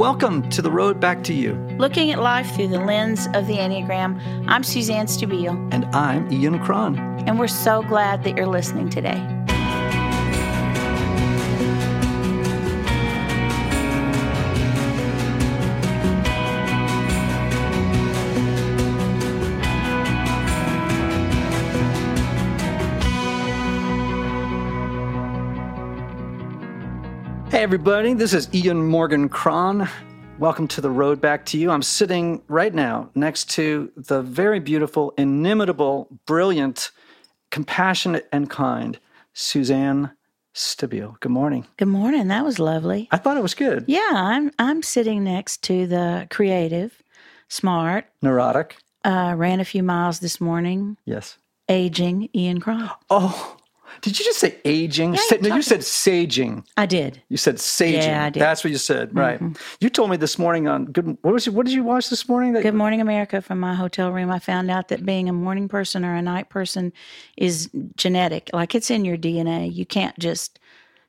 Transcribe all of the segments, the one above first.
Welcome to the road back to you. Looking at life through the lens of the Enneagram, I'm Suzanne Stabile. And I'm Ian Cron. And we're so glad that you're listening today. Hey, everybody, this is Ian Morgan Cron. Welcome to the road back to you. I'm sitting right now next to the very beautiful, inimitable, brilliant, compassionate, and kind Suzanne Stabile. Good morning. Good morning. That was lovely. I thought it was good. Yeah, I'm I'm sitting next to the creative, smart, neurotic. Uh, ran a few miles this morning. Yes. Aging Ian Cron. Oh, did you just say aging? Yeah, no, you said saging. I did. You said saging. Yeah, I did. That's what you said, right? Mhm. You told me this morning on good. What was it, what did you watch this morning? That, Good Morning America from my hotel room. I found out that being a morning person or a night person is genetic. Like it's in your DNA. You can't just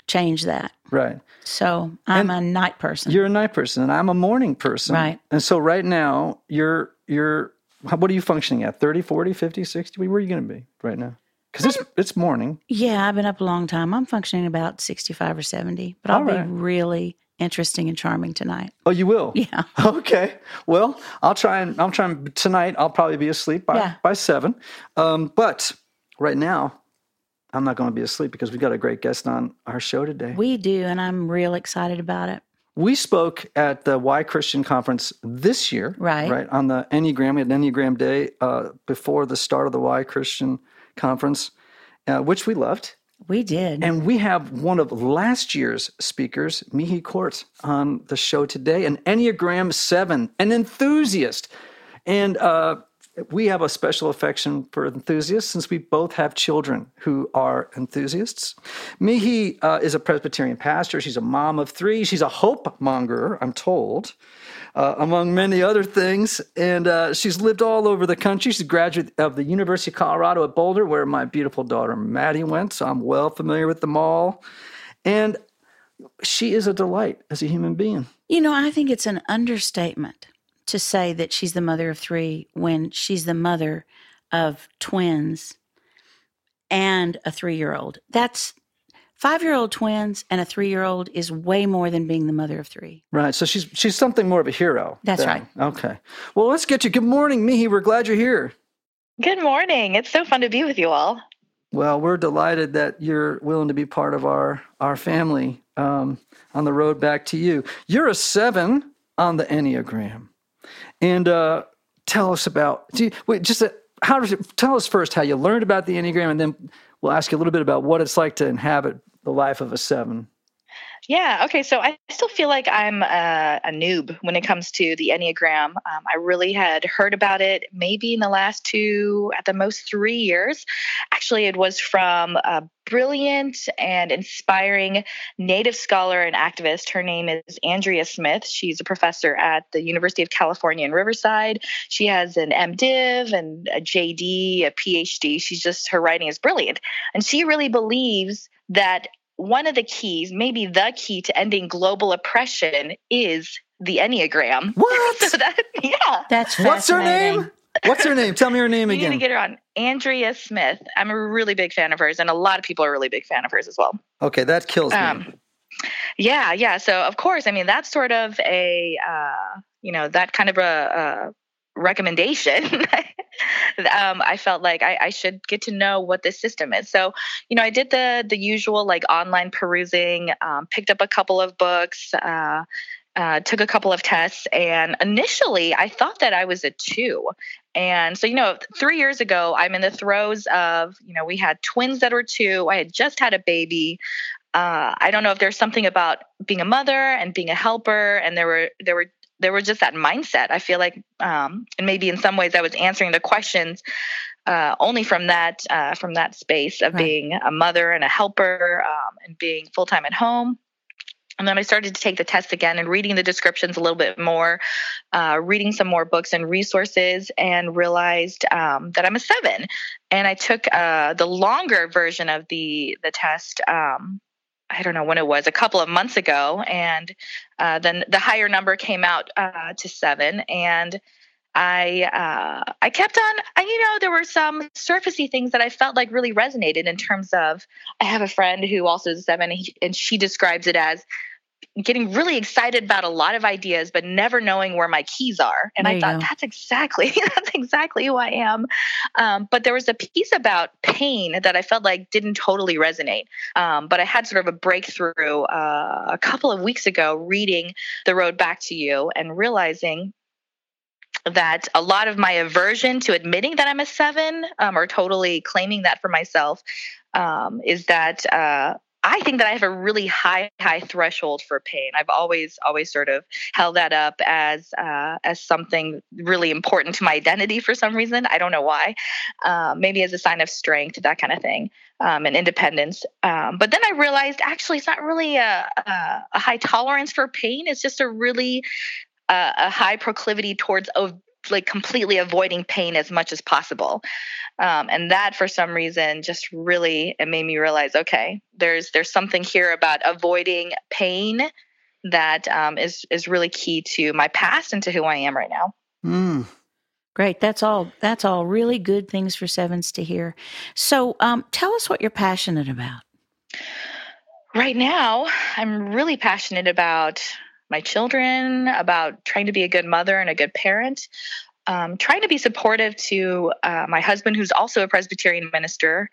change that. Right. So I'm a night person. You're a night person, and I'm a morning person. Right. And so right now, you're you're. What are you functioning at? 30, 40, 50, 60? Where are you going to be right now? Because it's it's morning. Yeah, I've been up a long time. I'm functioning about 65 or 70, but I'll right. be really interesting and charming tonight. Oh, you will. Yeah. Okay. Well, I'll try and I'll try and tonight. I'll probably be asleep by Yeah. by seven. Um, but right now, I'm not going to be asleep because we've got a great guest on our show today. We do, and I'm real excited about it. We spoke at the Why Christian conference this year, Right. Right on the Enneagram. We had an Enneagram day uh, before the start of the Why Christian conference, uh, which we loved. We did. And we have one of last year's speakers, Mihee Kort, on the show today, an Enneagram 7, an enthusiast. And uh, we have a special affection for enthusiasts since we both have children who are enthusiasts. Mihee uh, is a Presbyterian pastor. She's a mom of three. She's a hope monger, I'm told, uh, among many other things. And uh, she's lived all over the country. She's a graduate of the University of Colorado at Boulder, where my beautiful daughter Maddie went. So I'm well familiar with them all. And she is a delight as a human being. You know, I think it's an understatement to say that she's the mother of three when she's the mother of twins and a three year old. That's five year old twins and a three year old is way more than being the mother of three. Right. So she's she's something more of a hero. That's then. Okay. Well, let's get you. Good morning, Mihee. We're glad you're here. Good morning. It's so fun to be with you all. Well, we're delighted that you're willing to be part of our our family um, on the road back to you. You're a seven on the Enneagram, and uh, tell us about. do you- Wait, just a, how? Tell us first how you learned about the Enneagram, and then we'll ask you a little bit about what it's like to inhabit the life of a seven. Yeah. Okay. So I still feel like I'm a, a noob when it comes to the Enneagram. Um, I really had heard about it maybe in the last two, at the most three years. Actually, it was from a brilliant and inspiring Native scholar and activist. Her name is Andrea Smith. She's a professor at the University of California in Riverside. She has an MDiv and a JD, a PhD. She's just, her writing is brilliant. And she really believes that one of the keys, maybe the key to ending global oppression is the Enneagram. What? So that, yeah. That's What's her name? What's her name? Tell me her name You need to get her on. Andrea Smith. I'm a really big fan of hers, and a lot of people are really big fan of hers as well. Okay, that kills me. Um, yeah, yeah. So of course, I mean that's sort of a uh, you know that kind of a, a recommendation. um, I felt like I, I should get to know what this system is. So you know, I did the the usual like online perusing, um, picked up a couple of books. Uh, uh, took a couple of tests, and initially I thought that I was a two. And so, you know, three years ago, I'm in the throes of, you know, we had twins that were two. I had just had a baby uh, I don't know if there's something about being a mother and being a helper, and there were there were there was just that mindset. I feel like, um, and maybe in some ways, I was answering the questions uh, only from that uh, from that space of Right. being a mother and a helper um, and being full time at home. And then I started to take the test again and reading the descriptions a little bit more, uh, reading some more books and resources, and realized um, that I'm a seven. And I took uh, the longer version of the the test. Um, I don't know when it was, a couple of months ago, and uh, then the higher number came out uh, to seven, and I uh, I kept on. I, you know, there were some surfacey things that I felt like really resonated in terms of. I have a friend who also is seven, and, he, and she describes it as getting really excited about a lot of ideas but never knowing where my keys are. And There i thought go. that's exactly that's exactly who i am. Um, but there was a piece about pain that i felt like didn't totally resonate. Um, but i had sort of a breakthrough uh, a couple of weeks ago reading the road back to you and realizing that a lot of my aversion to admitting that i'm a seven um, or totally claiming that for myself um, is that uh, I think that I have a really high, high threshold for pain. I've always, always sort of held that up as uh, as something really important to my identity for some reason. I don't know why. Uh, maybe as a sign of strength, that kind of thing, um, and independence. Um, but then I realized actually it's not really a, a, a high tolerance for pain. It's just a really uh, a high proclivity towards like completely avoiding pain as much as possible um, and that for some reason just really it made me realize okay there's there's something here about avoiding pain that um, is is really key to my past and to who i am right now Mm. Great. That's all. That's all really good things for sevens to hear. So, um, tell us what you're passionate about. right now i'm really passionate about my children about trying to be a good mother and a good parent um, trying to be supportive to uh, my husband who's also a presbyterian minister.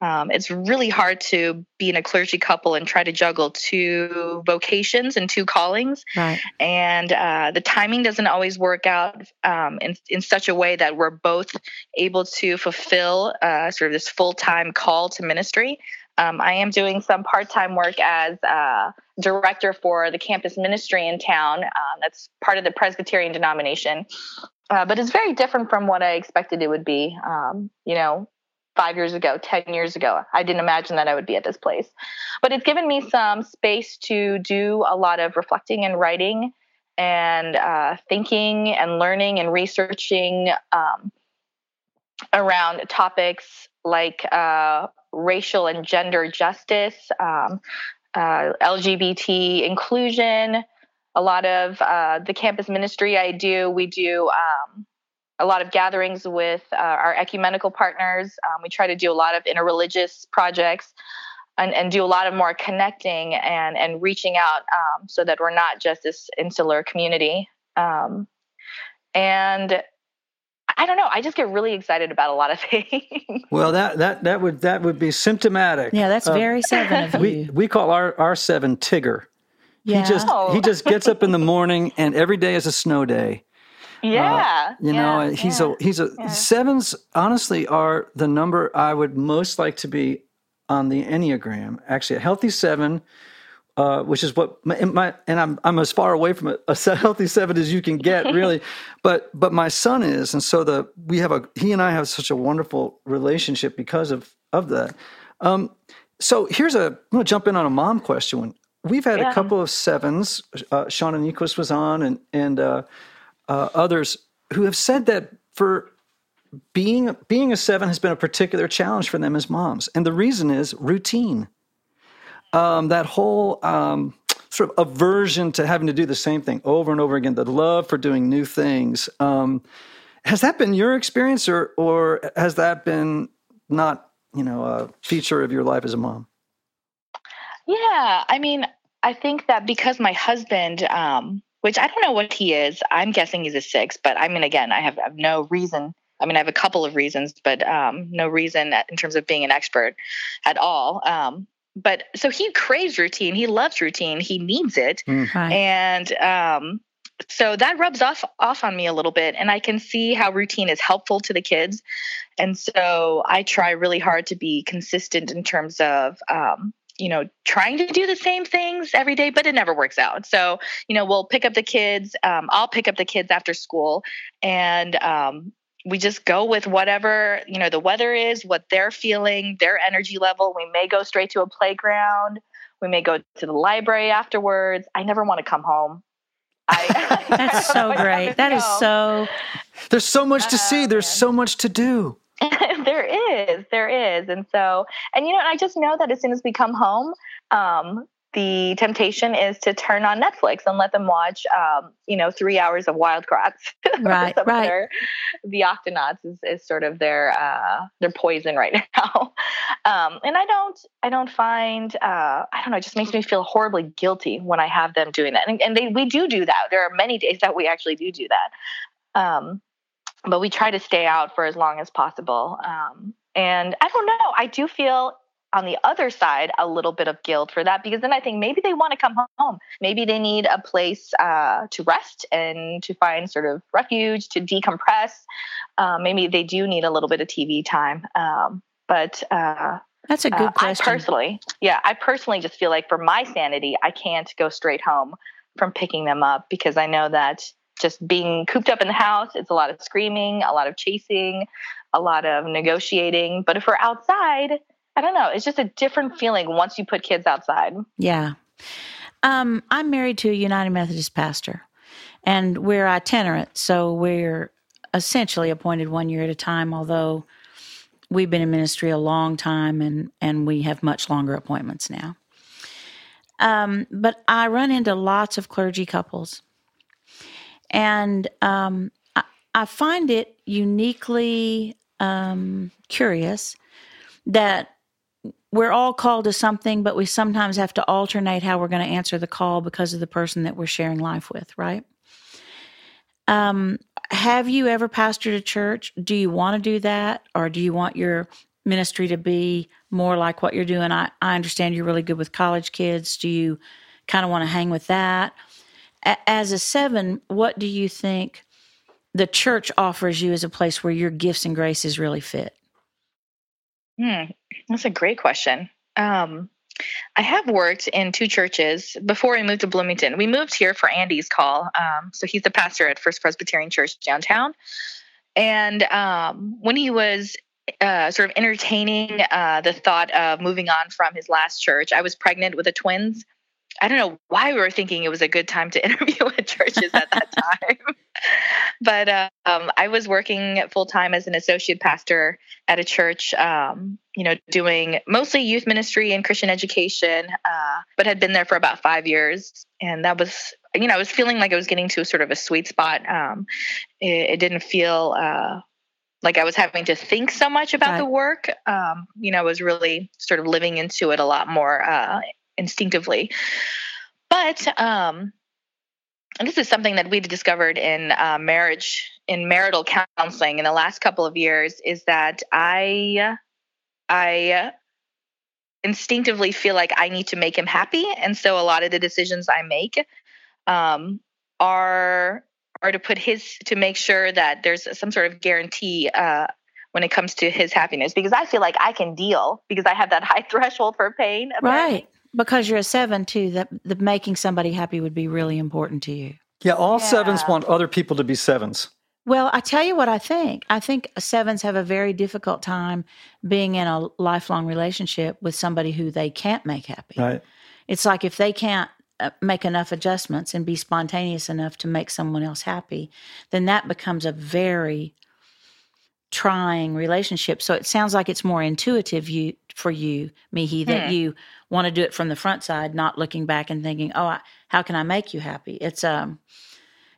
Um, it's really hard to be in a clergy couple and try to juggle two vocations and two callings. Right. and uh, the timing doesn't always work out um, in, in such a way that we're both able to fulfill uh, sort of this full-time call to ministry um, i am doing some part-time work as director for the campus ministry in town uh, that's part of the presbyterian denomination uh, but it's very different from what i expected it would be um, you know five years ago, 10 years ago. I didn't imagine that I would be at this place. But it's given me some space to do a lot of reflecting and writing and uh, thinking and learning and researching um, around topics like uh, racial and gender justice, um, uh, LGBT inclusion. A lot of uh, the campus ministry I do, we do um, a lot of gatherings with uh, our ecumenical partners. Um, we try to do a lot of interreligious projects and, and do a lot of more connecting and, and reaching out um, so that we're not just this insular community. Um, and I don't know. I just get really excited about a lot of things. Well, that that that would that would be symptomatic. Yeah, that's Uh, very seven of we you. we call our our seven Tigger. Yeah. He just Oh. he just gets up in the morning and every day is a snow day. yeah. You know, yeah, he's yeah. a he's a yeah. sevens. Honestly, are the number I would most like to be on the enneagram. Actually, a healthy seven, uh, which is what my, my and I'm I'm as far away from a, a healthy seven as you can get, really. but but my son is, and so the we have a he and I have such a wonderful relationship because of of that. Um, so here's a I'm going to jump in on a mom question. We've had Yeah. a couple of sevens. Uh, Shauna Niequist was on, and and uh, uh, others who have said that for being being a seven has been a particular challenge for them as moms, and the reason is routine. Um, that whole um, sort of aversion to having to do the same thing over and over again, the love for doing new things. Um, has that been your experience, or or has that been not you know a feature of your life as a mom? Yeah, I mean, I think that because my husband, um, which I don't know what he is, I'm guessing he's a six, but I mean, again, I have, I have no reason. I mean, I have a couple of reasons, but um, no reason in terms of being an expert at all. Um, but so he craves routine. He loves routine. He needs it, Right. and um, so that rubs off off on me a little bit. And I can see how routine is helpful to the kids, and so I try really hard to be consistent in terms of um, you know trying to do the same things every day but it never works out so you know we'll pick up the kids um, i'll pick up the kids after school and um, we just go with whatever you know the weather is what they're feeling their energy level we may go straight to a playground we may go to the library afterwards i never want to come home I, That's so great. That is so. There's so much to Oh, see. There's man. so much to do. there there is, there is, and so, and you know, I just know that as soon as we come home, um, the temptation is to turn on Netflix and let them watch, um, you know, three hours of Wild Kratts. Right, right. Their, the Octonauts is, is sort of their uh, their poison right now, um, and I don't I don't find uh, I don't know. It just makes me feel horribly guilty when I have them doing that, and, and they we do do that. There are many days that we actually do do that, um, but we try to stay out for as long as possible. Um, and I don't know. I do feel on the other side a little bit of guilt for that because then I think maybe they want to come home. Maybe they need a place uh, to rest and to find sort of refuge to decompress. Uh, maybe they do need a little bit of TV time. Um, but uh, that's a good question. I personally, yeah, I personally just feel like for my sanity, I can't go straight home from picking them up because I know that just being cooped up in the house, it's a lot of screaming, a lot of chasing, a lot of negotiating. But if we're outside, I don't know. It's just a different feeling once you put kids outside. Yeah. Um, I'm married to a United Methodist pastor, and we're itinerant. So we're essentially appointed one year at a time, although we've been in ministry a long time and, and we have much longer appointments now. Um, but I run into lots of clergy couples. And um, I, I, find it uniquely um, curious that we're all called to something, but we sometimes have to alternate how we're going to answer the call because of the person that we're sharing life with, right? Um, have you ever pastored a church? Do you want to do that? Or do you want your ministry to be more like what you're doing? I, I understand you're really good with college kids. Do you kind of want to hang with that? A- as a seven, what do you think the church offers you as a place where your gifts and graces really fit? Hmm, that's a great question. Um, I have worked in two churches before I moved to Bloomington. We moved here for Andy's call. Um, so he's the pastor at First Presbyterian Church downtown. And um, when he was uh, sort of entertaining uh, the thought of moving on from his last church, I was pregnant with the twins. I don't know why we were thinking it was a good time to interview at churches at that time. but uh, um, I was working full time as an associate pastor at a church, um, you know, doing mostly youth ministry and Christian education, uh, but had been there for about five years. And that was, you know, I was feeling like I was getting to sort of a sweet spot. Um, it, it, didn't feel uh, like I was having to think so much about right. the work. Um, you know, I was really sort of living into it a lot more uh, instinctively. But um, this is something that we discovered in uh, marriage, in marital counseling in the last couple of years, is that I, I instinctively feel like I need to make him happy, and so a lot of the decisions I make um, are are to put his to make sure that there's some sort of guarantee uh, when it comes to his happiness because I feel like I can deal because I have that high threshold for pain. Right because you're a seven too that the making somebody happy would be really important to you. Yeah all yeah. sevens want other people to be sevens. Well i tell you what i think. I think sevens have a very difficult time being in a lifelong relationship with somebody who they can't make happy. Right. It's like if they can't uh, make enough adjustments and be spontaneous enough to make someone else happy then that becomes a very trying relationship so it sounds like it's more intuitive you for you Mihee that hmm. you want to do it from the front side, not looking back and thinking, "Oh, I, how can I make you happy?" It's um,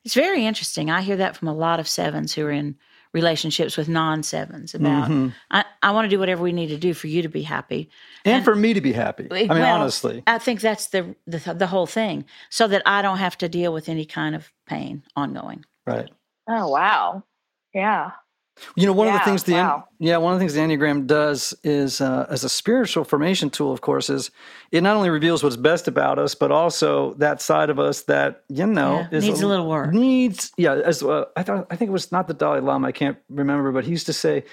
it's very interesting. I hear that from a lot of sevens who are in relationships with non sevens about mm-hmm. I, I want to do whatever we need to do for you to be happy and, and for me to be happy. I mean, well, honestly, I think that's the, the the whole thing, so that I don't have to deal with any kind of pain ongoing. Right. Oh wow. Yeah. You know, one yeah, of the things the wow. yeah one of the things the enneagram does is uh, as a spiritual formation tool, of course, is it not only reveals what's best about us, but also that side of us that you know yeah, needs a, a, little work. Needs yeah. As uh, I thought, I think it was not the Dalai Lama. I can't remember, but he used to say.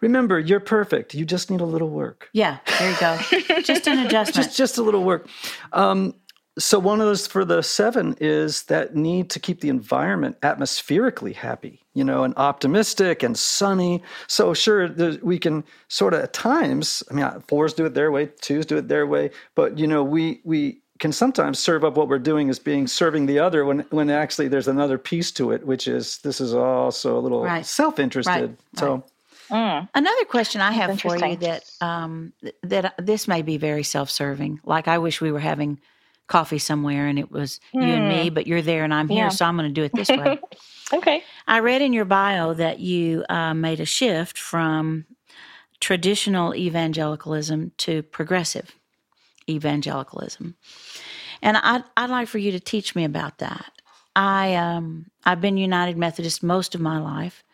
Remember, you're perfect. You just need a little work. Yeah, there you go. just an adjustment. just just a little work. Um, so one of those for the seven is that need to keep the environment atmospherically happy, you know, and optimistic and sunny. So sure, we can sort of at times. I mean, fours do it their way, twos do it their way, but you know, we we can sometimes serve up what we're doing as being serving the other when when actually there's another piece to it, which is this is also a little right. self interested. Right. So. Right. Mm. Another question I have for you that um, that this may be very self-serving. Like I wish we were having coffee somewhere and it was mm. you and me, hmm. but you're there and I'm here, yeah. so I'm going to do it this way. okay. I read in your bio that you uh, made a shift from traditional evangelicalism to progressive evangelicalism, and I'd, I'd like for you to teach me about that. I um, I've been United Methodist most of my life.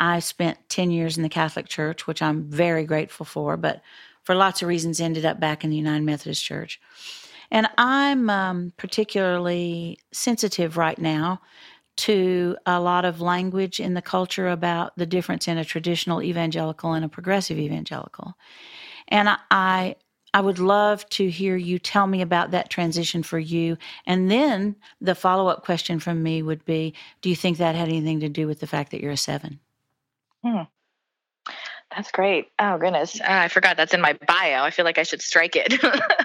I spent 10 years in the Catholic Church, which I'm very grateful for, but for lots of reasons ended up back in the United Methodist Church. And I'm um, particularly sensitive right now to a lot of language in the culture about the difference in a traditional evangelical and a progressive evangelical. And I, I, would love to hear you tell me about that transition for you. And then the follow up question from me would be Do you think that had anything to do with the fact that you're a seven? Hmm. That's great. Oh goodness, uh, I forgot that's in my bio. I feel like I should strike it.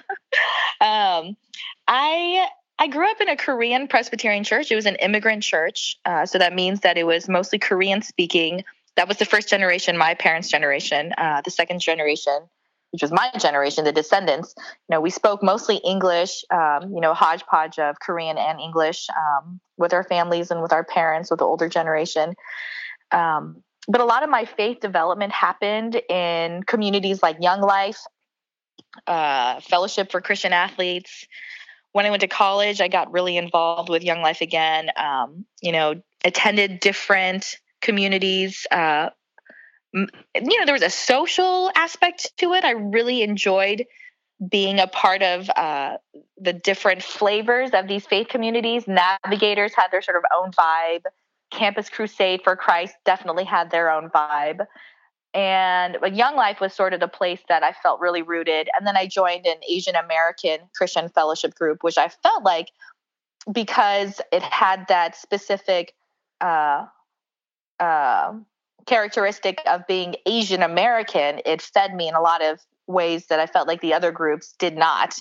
um, I I grew up in a Korean Presbyterian church. It was an immigrant church, uh, so that means that it was mostly Korean speaking. That was the first generation, my parents' generation. Uh, the second generation, which was my generation, the descendants. You know, we spoke mostly English. Um, you know, hodgepodge of Korean and English um, with our families and with our parents, with the older generation. Um, but a lot of my faith development happened in communities like Young Life, uh, Fellowship for Christian Athletes. When I went to college, I got really involved with Young Life again. Um, you know, attended different communities. Uh, you know, there was a social aspect to it. I really enjoyed being a part of uh, the different flavors of these faith communities. Navigators had their sort of own vibe. Campus Crusade for Christ definitely had their own vibe. And Young Life was sort of the place that I felt really rooted. And then I joined an Asian American Christian fellowship group, which I felt like because it had that specific uh, uh, characteristic of being Asian American, it fed me in a lot of ways that I felt like the other groups did not.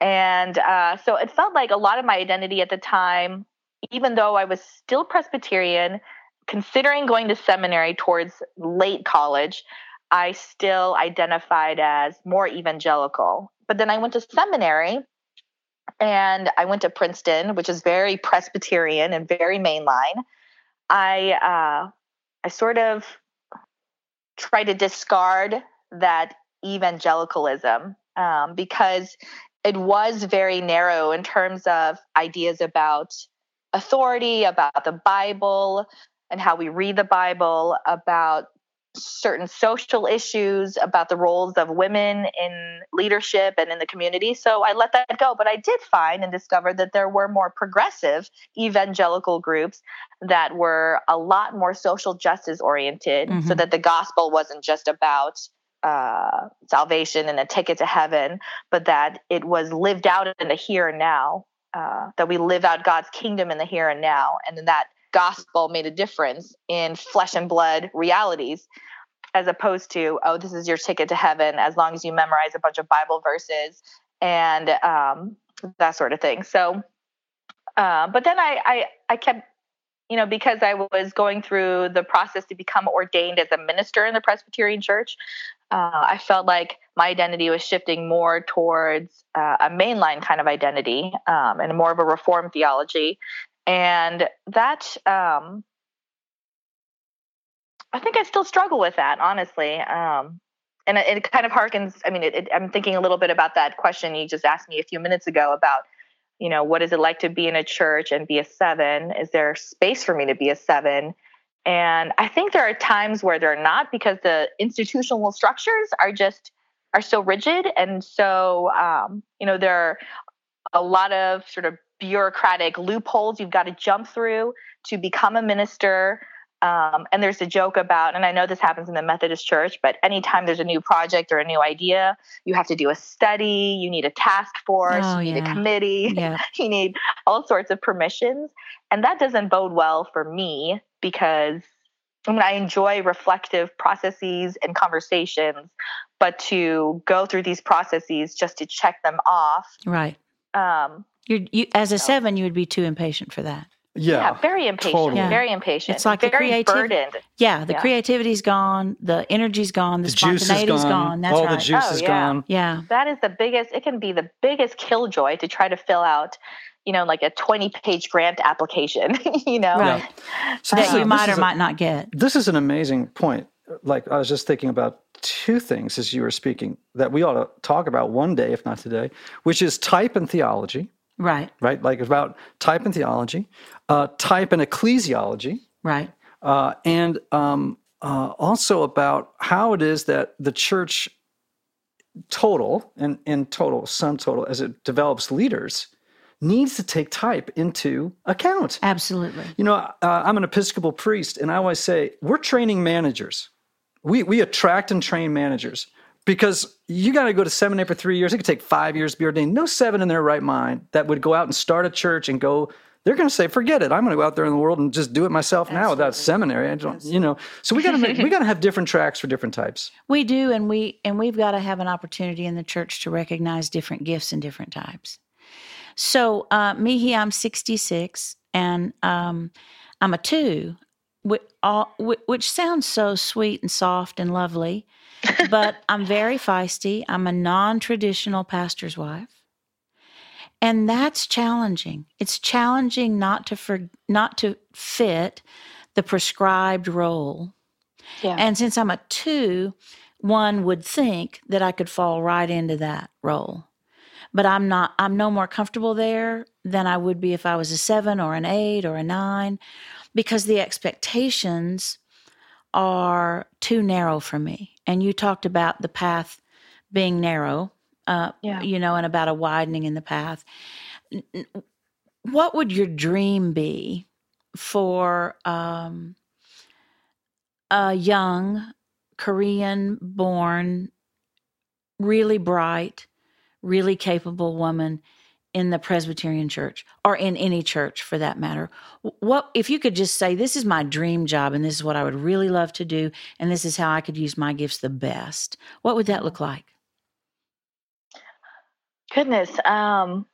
And uh, so it felt like a lot of my identity at the time even though I was still Presbyterian, considering going to seminary towards late college, I still identified as more evangelical. But then I went to seminary and I went to Princeton, which is very Presbyterian and very mainline. I uh, I sort of try to discard that evangelicalism um, because it was very narrow in terms of ideas about authority, about the Bible and how we read the Bible, about certain social issues, about the roles of women in leadership and in the community. So I let that go. But I did find and discover that there were more progressive evangelical groups that were a lot more social justice oriented, mm-hmm. so that the gospel wasn't just about uh, salvation and a ticket to heaven, but that it was lived out in the here and now uh, that we live out God's kingdom in the here and now, and then that gospel made a difference in flesh and blood realities, as opposed to oh, this is your ticket to heaven as long as you memorize a bunch of Bible verses and um, that sort of thing. So, uh, but then I, I I kept you know, because I was going through the process to become ordained as a minister in the Presbyterian Church, uh, I felt like my identity was shifting more towards uh, a mainline kind of identity um, and more of a reform theology. And that, um, I think I still struggle with that, honestly. Um, and it, it, kind of harkens, I mean, it, it, I'm thinking a little bit about that question you just asked me a few minutes ago about, you know, what is it like to be in a church and be a seven? Is there space for me to be a seven? And I think there are times where they're not because the institutional structures are just are so rigid, and so um, you know there are a lot of sort of bureaucratic loopholes you've got to jump through to become a minister. Um, and there's a joke about, and I know this happens in the Methodist Church, but anytime there's a new project or a new idea, you have to do a study, you need a task force, oh, you need yeah. a committee, yeah. you need all sorts of permissions. And that doesn't bode well for me because I mean, I enjoy reflective processes and conversations, but to go through these processes just to check them off. Right. Um, You're, you, as a seven, you would be too impatient for that. Yeah, very impatient. totally. Yeah. Very impatient. It's like the very creativ- burdened. Yeah, the Yeah. creativity's gone, the energy's gone, the, the juice is spontaneity's gone. gone. That's All right. the juice Oh, is yeah. gone. yeah. That is the biggest. It can be the biggest killjoy to try to fill out, you know, like a twenty-page grant application. you know. Right. So That this is- you might or a- might not get. This is an amazing point. Like I was just thinking about two things as you were speaking that we ought to talk about one day, if not today, which is type and theology, Right. right? Like about type and theology, uh, type and ecclesiology, Right. uh, and um, uh, also about how it is that the church total and in total, sum total, as it develops leaders, needs to take type into account. Absolutely. You know, uh, I'm an Episcopal priest, and I always say we're training managers. We we attract and train managers because you got to go to seminary for three years. It could take five years to be ordained. No seven in their right mind that would go out and start a church and go. They're going to say, "Forget it. I'm going to go out there in the world and just do it myself now without seminary." I don't, you know. So we got to we got to have different tracks for different types. We do, and we and we've got to have an opportunity in the church to recognize different gifts and different types. So, uh, Mihee, I'm 66, and um, I'm a two, which, all, which sounds so sweet and soft and lovely, but I'm very feisty. I'm a non-traditional pastor's wife, and that's challenging. It's challenging not to for, not to fit the prescribed role. Yeah. And since I'm a two, one would think that I could fall right into that role. But I'm not, I'm no more comfortable there than I would be if I was a seven or an eight or a nine, because the expectations are too narrow for me. And you talked about the path being narrow, uh, Yeah. you know, and about a widening in the path. What would your dream be for um, a young Korean born, really bright, really capable woman in the Presbyterian church or in any church for that matter. What if you could just say, This is my dream job and this is what I would really love to do, and this is how I could use my gifts the best? What would that look like? Goodness. Um,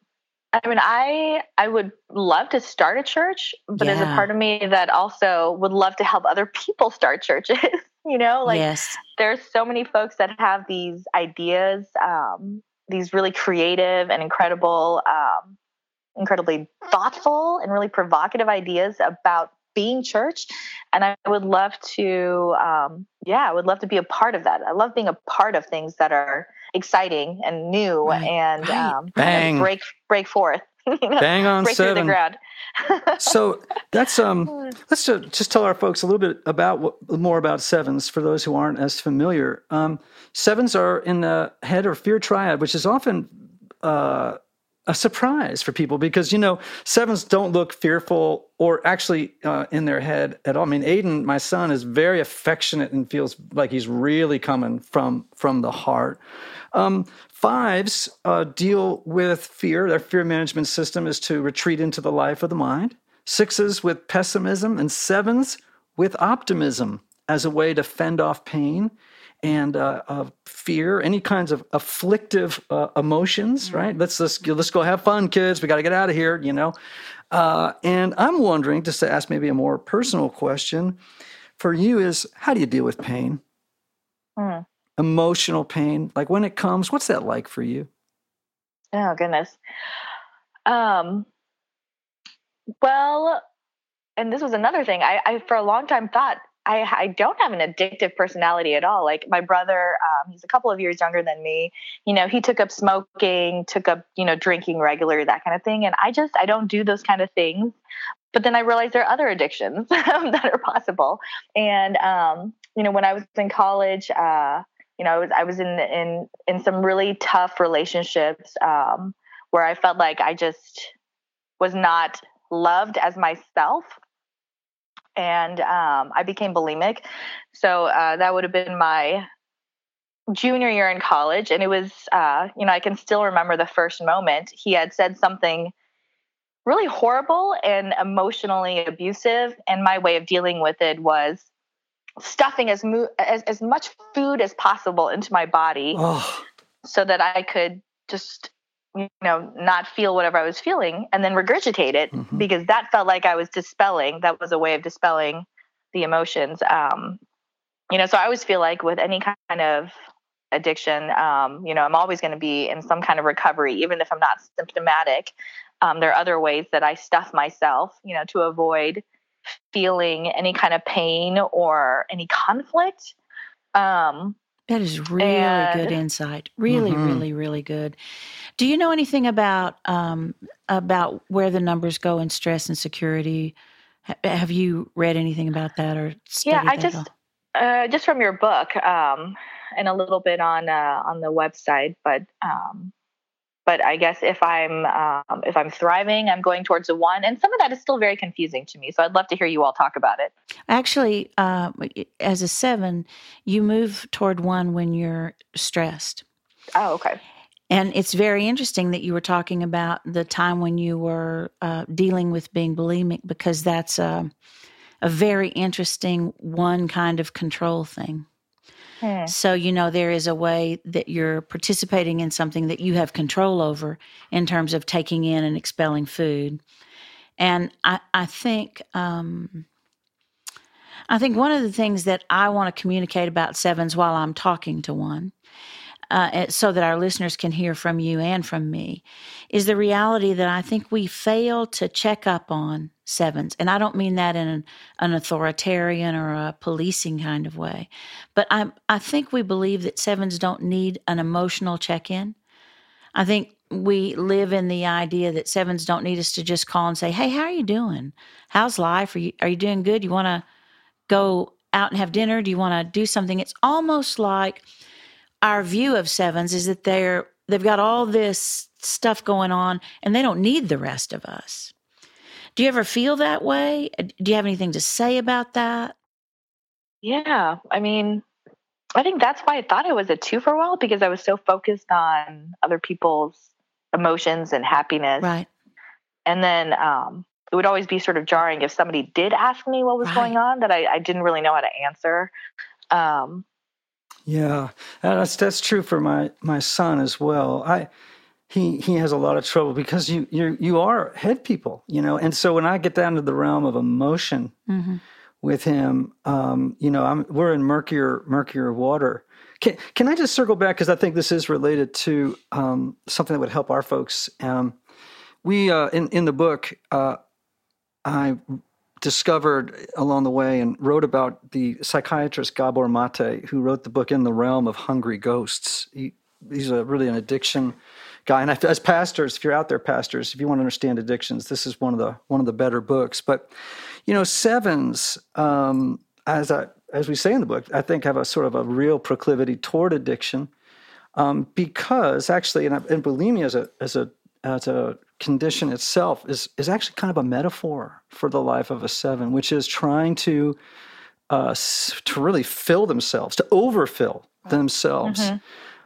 I mean, I I would love to start a church, but there's a part of me that also would love to help other people start churches. you know, like yes. there's so many folks that have these ideas, um, these really creative and incredible, um, incredibly thoughtful and really provocative ideas about being church. And I would love to, um, yeah, I would love to be a part of that. I love being a part of things that are exciting and new Right, and right. um, Bang. and break break forth. You know, Bang on break through the seven. ground. So that's um. Let's ju- just tell our folks a little bit about what, more about sevens for those who aren't as familiar. Um, sevens are in the head or fear triad, which is often uh, a surprise for people because you know sevens don't look fearful or actually uh, in their head at all. I mean, Aiden, my son, is very affectionate and feels like he's really coming from from the heart. Um, fives uh, deal with fear. Their fear management system is to retreat into the life of the mind. Sixes with pessimism, and sevens with optimism as a way to fend off pain and uh, uh, fear, any kinds of afflictive uh, emotions. Right? Let's let's let's go have fun, kids. We got to get out of here. You know. Uh, and I'm wondering, just to ask maybe a more personal question for you, is how do you deal with pain? Hmm. Emotional pain, like when it comes, what's that like for you? Oh goodness. Um well, and this was another thing. I, I for a long time thought I I don't have an addictive personality at all. Like my brother, um, he's a couple of years younger than me. You know, he took up smoking, took up, you know, drinking regularly, that kind of thing. And I just I don't do those kind of things. But then I realized there are other addictions that are possible. And um, you know, when I was in college, uh, you know, I was I was in in in some really tough relationships um, where I felt like I just was not loved as myself, and um, I became bulimic. So uh, that would have been my junior year in college, and it was uh, you know I can still remember the first moment he had said something really horrible and emotionally abusive, and my way of dealing with it was stuffing as, mo- as as much food as possible into my body Oh, so that I could just you know, not feel whatever I was feeling and then regurgitate it Mhm. because that felt like I was dispelling. That was a way of dispelling the emotions. Um, you know, so I always feel like with any kind of addiction, um, you know, I'm always going to be in some kind of recovery, even if I'm not symptomatic. Um, there are other ways that I stuff myself, you know, to avoid feeling any kind of pain or any conflict. Um, That is really And- good insight. Really, Mhm. really, really good. Do you know anything about um, about where the numbers go in stress and security? Ha- Have you read anything about that or studied yeah, I just uh, just from your book um, and a little bit on uh, on the website, but um, but I guess if I'm um, if I'm thriving, I'm going towards a one, and some of that is still very confusing to me. So I'd love to hear you all talk about it. Actually, uh, as a seven, you move toward one when you're stressed. Oh, okay. And it's very interesting that you were talking about the time when you were uh, dealing with being bulimic because that's a, a very interesting one kind of control thing. Hmm. So, you know, there is a way that you're participating in something that you have control over in terms of taking in and expelling food. And I, I think, um, I think one of the things that I want to communicate about sevens while I'm talking to one, uh, so that our listeners can hear from you and from me, is the reality that I think we fail to check up on sevens. And I don't mean that in an, an authoritarian or a policing kind of way, but I, I think we believe that sevens don't need an emotional check in. I think we live in the idea that sevens don't need us to just call and say, "Hey, how are you doing? How's life? Are you are you doing good? You want to go out and have dinner? Do you want to do something?" It's almost like our view of sevens is that they're they've got all this stuff going on and they don't need the rest of us. Do you ever feel that way? Do you have anything to say about that? Yeah, I mean, I think that's why I thought I was a two for a while because I was so focused on other people's emotions and happiness. Right. And then um, it would always be sort of jarring if somebody did ask me what was Right. going on that I, I didn't really know how to answer. Um, Yeah, that's that's true for my my son as well. I he he has a lot of trouble because you you you are head people, you know, and so when I get down to the realm of emotion hmm with him, um, you know, I'm we're in murkier murkier water. Can can I just circle back because I think this is related to um, something that would help our folks. Um, we uh, in in the book, uh, I discovered along the way and wrote about the psychiatrist Gabor Mate, who wrote the book In the Realm of Hungry Ghosts. He, he's a really an addiction guy, and I, as pastors, if you're out there, pastors, if you want to understand addictions, this is one of the one of the better books. But you know, sevens, um, as I as we say in the book, I think have a sort of a real proclivity toward addiction um, because actually, and, and bulimia as a as a as a condition itself is is actually kind of a metaphor for the life of a seven, which is trying to uh, to really fill themselves, to overfill themselves. Mhm.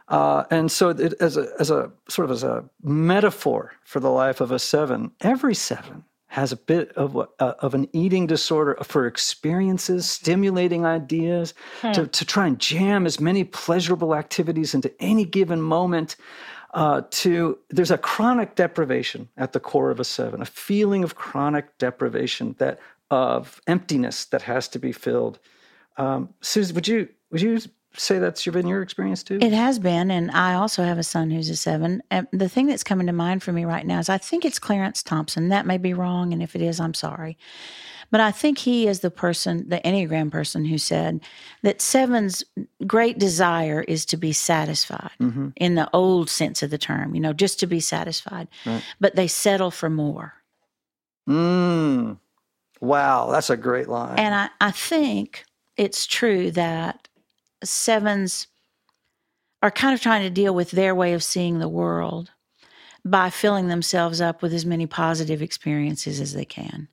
Uh, and so, it, as a as a sort of as a metaphor for the life of a seven, every seven has a bit of what- uh, of an eating disorder for experiences, stimulating ideas, to to try and jam as many pleasurable activities into any given moment. Uh, to there's a chronic deprivation at the core of a seven, a feeling of chronic deprivation that of emptiness that has to be filled. Um, Suzanne, would you would you say that's your- been your experience too? It has been, and I also have a son who's a seven. And the thing that's coming to mind for me right now is I think it's Clarence Thompson. That may be wrong, and if it is, I'm sorry. But I think he is the person, the Enneagram person, who said that seven's great desire is to be satisfied Mhm. in the old sense of the term, you know, just to be satisfied. Right. But they settle for more. Mm. Wow, that's a great line. And I, I think it's true that sevens are kind of trying to deal with their way of seeing the world by filling themselves up with as many positive experiences as they can.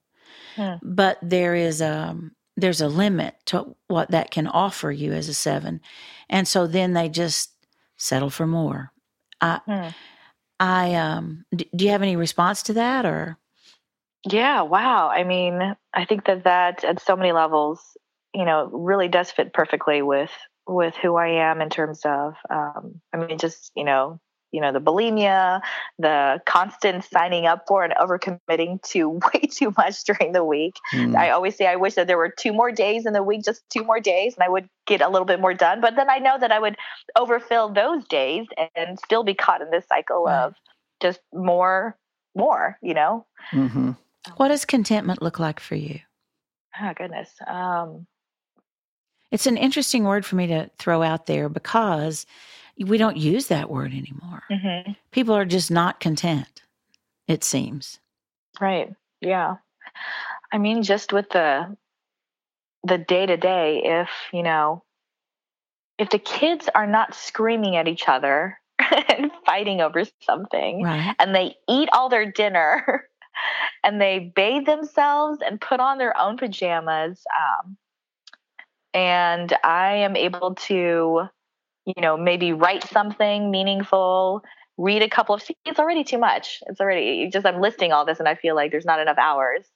Hmm. But there is a there's a limit to what that can offer you as a seven, and so then they just settle for more. I, Hmm. I um, d- do you have any response to that or? Yeah, wow. I mean, I think that that at so many levels, you know, really does fit perfectly with with who I am in terms of, um, I mean, just you know, you know the bulimia the constant signing up for and overcommitting to way too much during the week mm. i always say i wish that there were two more days in the week just two more days and i would get a little bit more done but then i know that i would overfill those days and still be caught in this cycle right. of just more more you know mm-hmm. what does contentment look like for you oh goodness um it's an interesting word for me to throw out there because we don't use that word anymore. Mm-hmm. People are just not content, it seems. Right. Yeah. I mean, just with the the day to day, if you know, if the kids are not screaming at each other and fighting over something, right. and they eat all their dinner and they bathe themselves and put on their own pajamas, um, and I am able to, you know, maybe write something meaningful, read a couple of. See, it's already too much. It's already just I'm listing all this, and I feel like there's not enough hours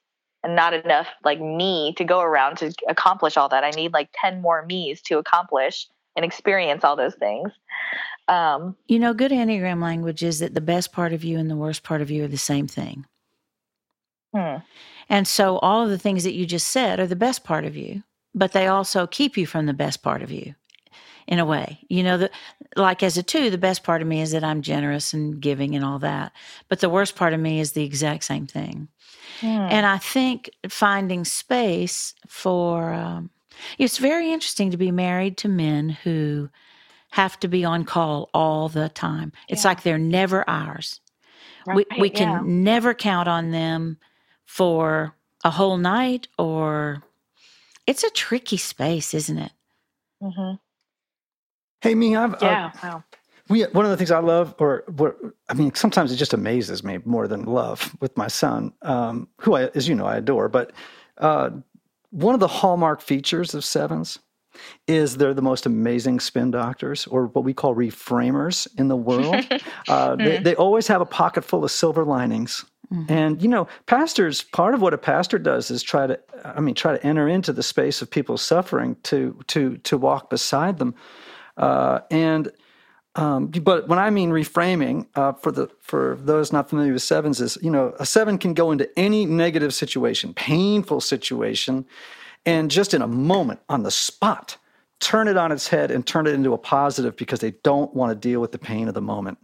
and not enough like me to go around to accomplish all that. I need like ten more me's to accomplish and experience all those things. Um, you know, good Enneagram language is that the best part of you and the worst part of you are the same thing. Hmm. And so all of the things that you just said are the best part of you but they also keep you from the best part of you in a way. You know, that like as a two, the best part of me is that I'm generous and giving and all that. But the worst part of me is the exact same thing. Hmm. And I think finding space for um, it's very interesting to be married to men who have to be on call all the time. It's yeah. like they're never ours. Right. We we can yeah. never count on them for a whole night or it's a tricky space, isn't it? Mm-hmm. Hey, me, I've, uh, yeah, uh, wow. We, one of the things I love, or what, I mean, sometimes it just amazes me more than love with my son, um, who I, as you know, I adore. But uh, one of the hallmark features of sevens is they're the most amazing spin doctors, or what we call reframers in the world. uh, they, mm. they always have a pocket full of silver linings Mm-hmm. And you know, pastors, part of what a pastor does is try to I mean, try to enter into the space of people's suffering to to to walk beside them. Uh, and um, but when I mean reframing, uh, for the for those not familiar with sevens, is you know a seven can go into any negative situation, painful situation, and just in a moment, on the spot, turn it on its head and turn it into a positive because they don't want to deal with the pain of the moment.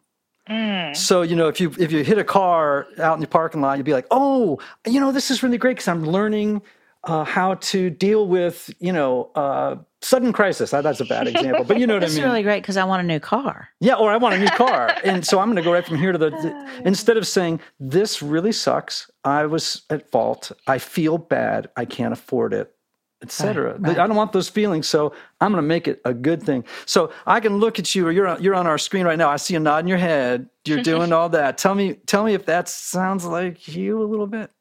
Mm. So you know, if you if you hit a car out in the parking lot, you'd be like, "Oh, you know, this is really great because I'm learning uh, how to deal with you know uh, sudden crisis." That's a bad example, but you know what I mean. It's really great because I want a new car. Yeah, or I want a new car, and so I'm going to go right from here to the, the. Instead of saying this really sucks, I was at fault. I feel bad. I can't afford it etc. Right, right. I don't want those feelings, so I'm going to make it a good thing. So I can look at you, or you're you're on our screen right now. I see a nod in your head. You're doing all that. Tell me, tell me if that sounds like you a little bit.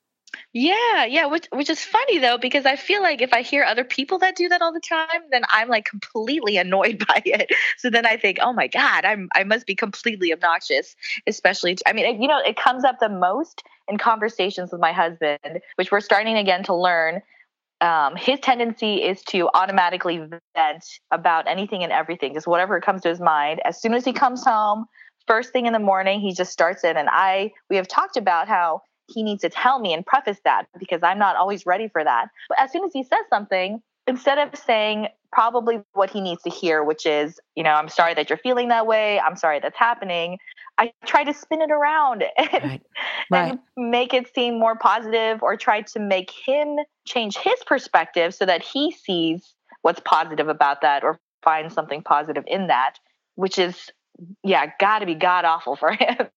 Yeah, yeah, which which is funny though because I feel like if I hear other people that do that all the time, then I'm like completely annoyed by it. So then I think, "Oh my god, I'm I must be completely obnoxious." Especially I mean, you know, it comes up the most in conversations with my husband, which we're starting again to learn um, his tendency is to automatically vent about anything and everything, just whatever comes to his mind. As soon as he comes home, first thing in the morning, he just starts it. And I, we have talked about how he needs to tell me and preface that because I'm not always ready for that. But as soon as he says something, instead of saying probably what he needs to hear, which is, you know, I'm sorry that you're feeling that way. I'm sorry that's happening. I try to spin it around and, right. Right. and, make it seem more positive or try to make him change his perspective so that he sees what's positive about that or finds something positive in that, which is, yeah, got to be god awful for him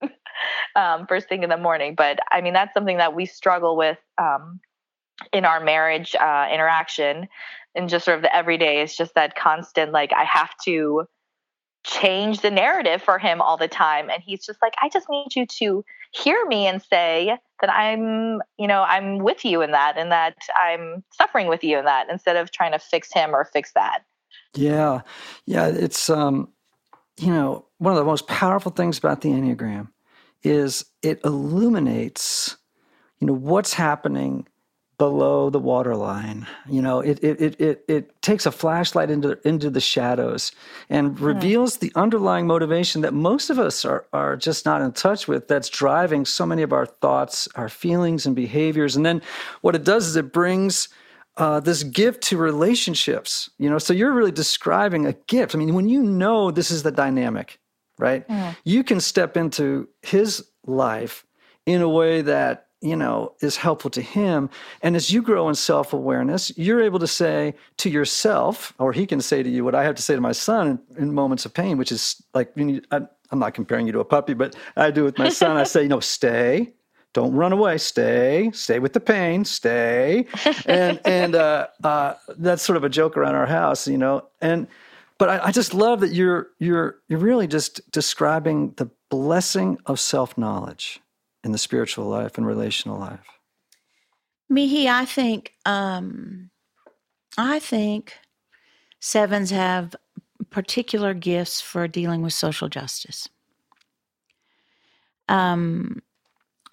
um, first thing in the morning. But I mean, that's something that we struggle with um, in our marriage uh, interaction and just sort of the everyday. It's just that constant, like, I have to change the narrative for him all the time and he's just like i just need you to hear me and say that i'm you know i'm with you in that and that i'm suffering with you in that instead of trying to fix him or fix that yeah yeah it's um you know one of the most powerful things about the enneagram is it illuminates you know what's happening below the waterline. You know, it it it it, it takes a flashlight into into the shadows and reveals the underlying motivation that most of us are are just not in touch with. That's driving so many of our thoughts, our feelings, and behaviors. And then what it does is it brings uh, this gift to relationships. You know, so you're really describing a gift. I mean, when you know this is the dynamic, right? Mm. You can step into his life in a way that you know is helpful to him. And as you grow in self-awareness you're able to say to yourself or he can say to you what i have to say to my son in, in moments of pain which is like you need, I, i'm not comparing you to a puppy but i do with my son. I say you know stay. Don't run away. Stay. Stay with the pain. Stay. And and uh, uh, that's sort of a joke around our house you know? And but I, I just love that you're you're you're really just describing the blessing of self-knowledge in the spiritual life and relational life Mihee, I think um, I think sevens have particular gifts for dealing with social justice. Um,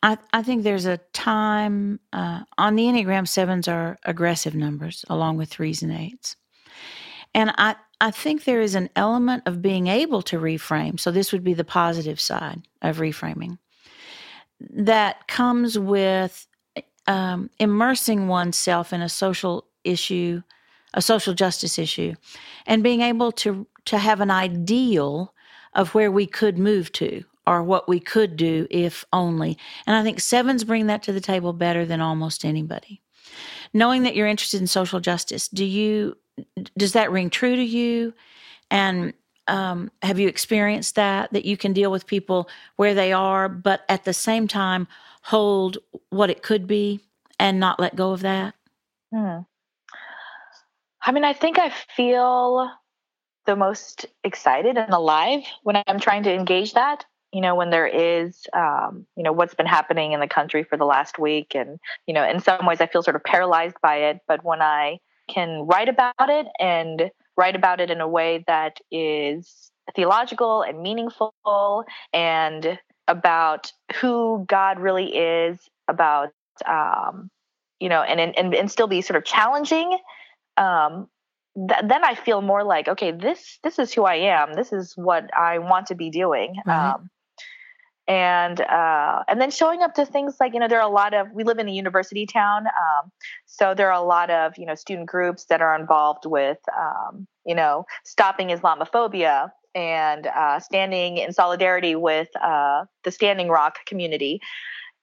I, I think there's a time uh, on the Enneagram, sevens are aggressive numbers along with threes and eights. And I, I think there is an element of being able to reframe. So, this would be the positive side of reframing that comes with um, immersing oneself in a social issue, a social justice issue, and being able to to have an ideal of where we could move to or what we could do if only. And I think sevens bring that to the table better than almost anybody. Knowing that you're interested in social justice, do you does that ring true to you? And um, have you experienced that that you can deal with people where they are, but at the same time hold what it could be and not let go of that? Hmm. I mean, I think I feel the most excited and alive when I'm trying to engage that. You know, when there is, um, you know, what's been happening in the country for the last week. And, you know, in some ways I feel sort of paralyzed by it. But when I can write about it and write about it in a way that is theological and meaningful and about who God really is, about, um, you know, and, and, and still be sort of challenging um, th- then I feel more like, okay, this this is who I am. This is what I want to be doing. Right. Um, and uh, and then showing up to things like you know there are a lot of we live in a university town, um, so there are a lot of you know student groups that are involved with um, you know stopping Islamophobia and uh, standing in solidarity with uh, the Standing Rock community,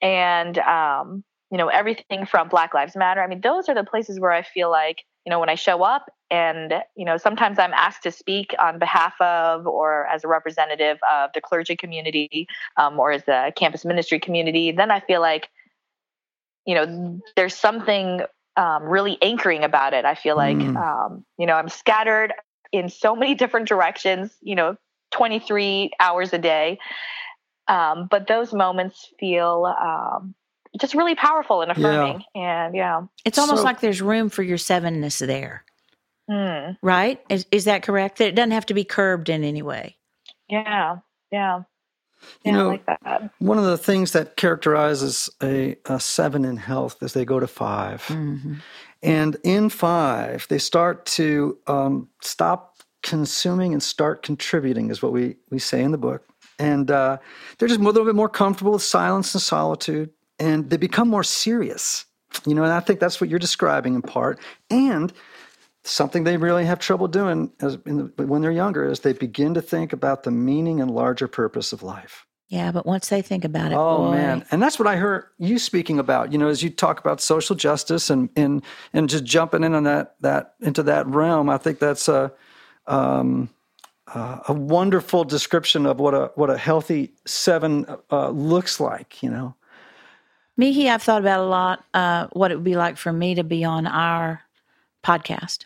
and um, you know everything from Black Lives Matter. I mean, those are the places where I feel like you know when i show up and you know sometimes i'm asked to speak on behalf of or as a representative of the clergy community um, or as a campus ministry community then i feel like you know there's something um, really anchoring about it i feel like Mm. um, you know i'm scattered in so many different directions you know 23 hours a day um, but those moments feel um, just really powerful and affirming and yeah It's almost So- like there's room for your sevenness there, Hmm. right? Is, is that correct? That it doesn't have to be curbed in any way. Yeah, yeah. You Yeah, know, like that. one of the things that characterizes a, a seven in health is they go to five. hmm And in five, they start to um, stop consuming and start contributing, is what we, we say in the book. And uh, they're just a little bit more comfortable with silence and solitude, and they become more serious. You know, and I think that's what you're describing in part. And something they really have trouble doing as in the, when they're younger is they begin to think about the meaning and larger purpose of life. Yeah, but once they think about it, Oh boy, man, and that's what I heard you speaking about. You know, as you talk about social justice and and and just jumping in on that that into that realm, I think that's a um, uh, a wonderful description of what a what a healthy seven uh, looks like. You know, Mihee, I've thought about a lot uh, what it would be like for me to be on our podcast.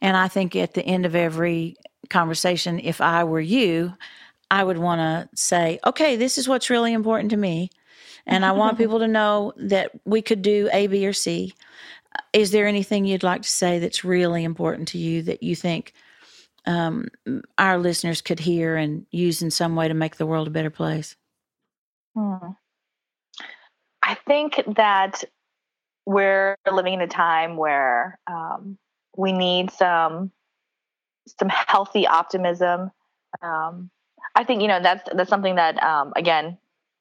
And I think at the end of every conversation, if I were you, I would want to say, okay, this is what's really important to me. And I want people to know that we could do A, B, or C. Is there anything you'd like to say that's really important to you that you think um, our listeners could hear and use in some way to make the world a better place? Hmm. I think that we're living in a time where um, we need some some healthy optimism. Um, I think you know that's that's something that um, again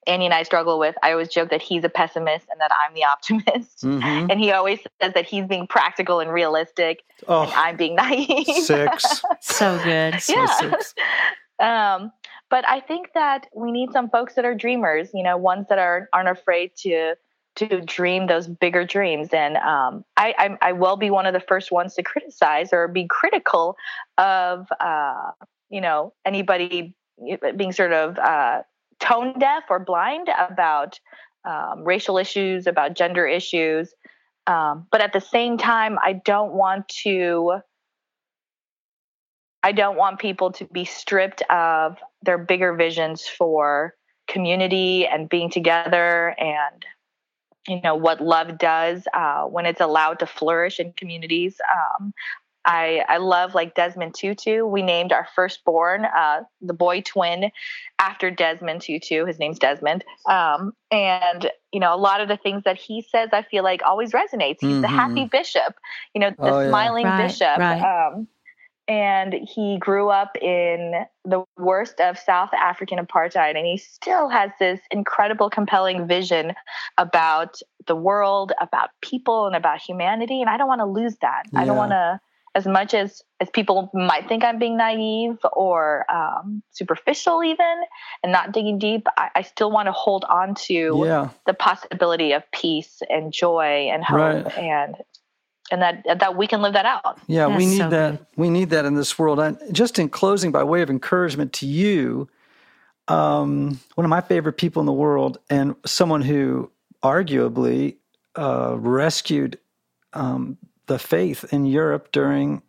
Andy and I struggle with. I always joke that he's a pessimist and that I'm the optimist, Mhm. and he always says that he's being practical and realistic, and Oh, I'm being naive. six. So good. So Yeah. six. um, but I think that we need some folks that are dreamers. You know, ones that are aren't afraid to to dream those bigger dreams. And um, I, I I will be one of the first ones to criticize or be critical of uh, you know anybody being sort of uh, tone deaf or blind about um, racial issues, about gender issues. Um, but at the same time, I don't want to. I don't want people to be stripped of their bigger visions for community and being together and you know what love does uh, when it's allowed to flourish in communities. Um, I I love like Desmond Tutu. We named our firstborn, uh, the boy twin, after Desmond Tutu. His name's Desmond, um, and you know a lot of the things that he says, I feel like always resonates. He's the Mhm. happy bishop, you know, the Oh, yeah. smiling Right, bishop. right. Um, and he grew up in the worst of South African apartheid, and he still has this incredible, compelling vision about the world, about people, and about humanity. And I don't want to lose that. I don't want to, as much as as people might think I'm being naive or um, superficial, even, and not digging deep. I, I still want to hold on to Yeah. the possibility of peace and joy and hope, Right. and and that that we can live that out. Yeah, we need so that. good. We need that in this world. And just in closing, by way of encouragement to you, um, one of my favorite people in the world, and someone who arguably uh, rescued um, the faith in Europe during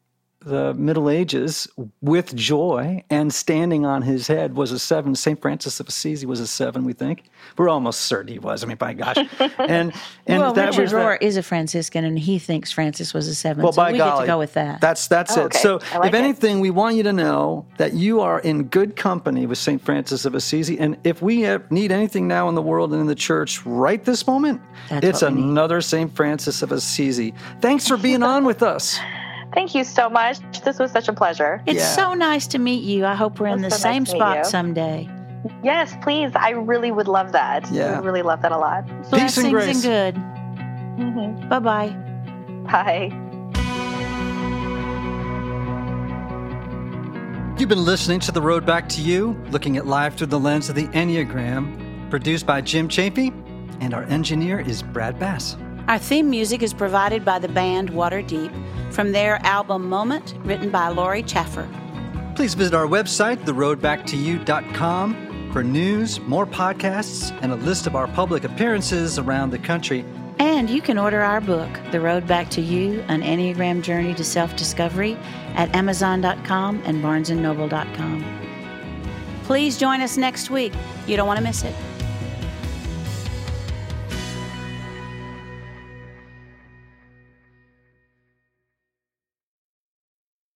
the Middle Ages with joy and standing on his head was a seven. St. Francis of Assisi was a seven, we think. We're almost certain he was. I mean, by gosh. And, and well, that Richard was Rohr is a Franciscan, and he thinks Francis was a seven. well, so by we golly, get to go with that. That's that's Oh, it. okay. So, like if it. anything, we want you to know that you are in good company with Saint Francis of Assisi. And if we have, need anything now in the world and in the church right this moment, That's it's what we need. another Saint Francis of Assisi. Thanks for being on with us. Thank you so much. This was such a pleasure. it's yeah. so nice to meet you. I hope we're in the so same to meet spot someday. Yes, please. I really would love that. I Yeah. would really love that a lot. Peace and Blessings grace. good. hmm Bye bye. Bye. You've been listening to The Road Back to You, looking at life through the lens of the Enneagram, produced by Jim Chafee, and our engineer is Brad Bass. Our theme music is provided by the band Water Deep from their album Moment, written by Laurie Chaffer. Please visit our website, theroadbacktoyou.com, for news, more podcasts, and a list of our public appearances around the country. And you can order our book, The Road Back to You, An Enneagram Journey to Self Discovery, at Amazon.com and BarnesandNoble.com. Please join us next week. You don't want to miss it.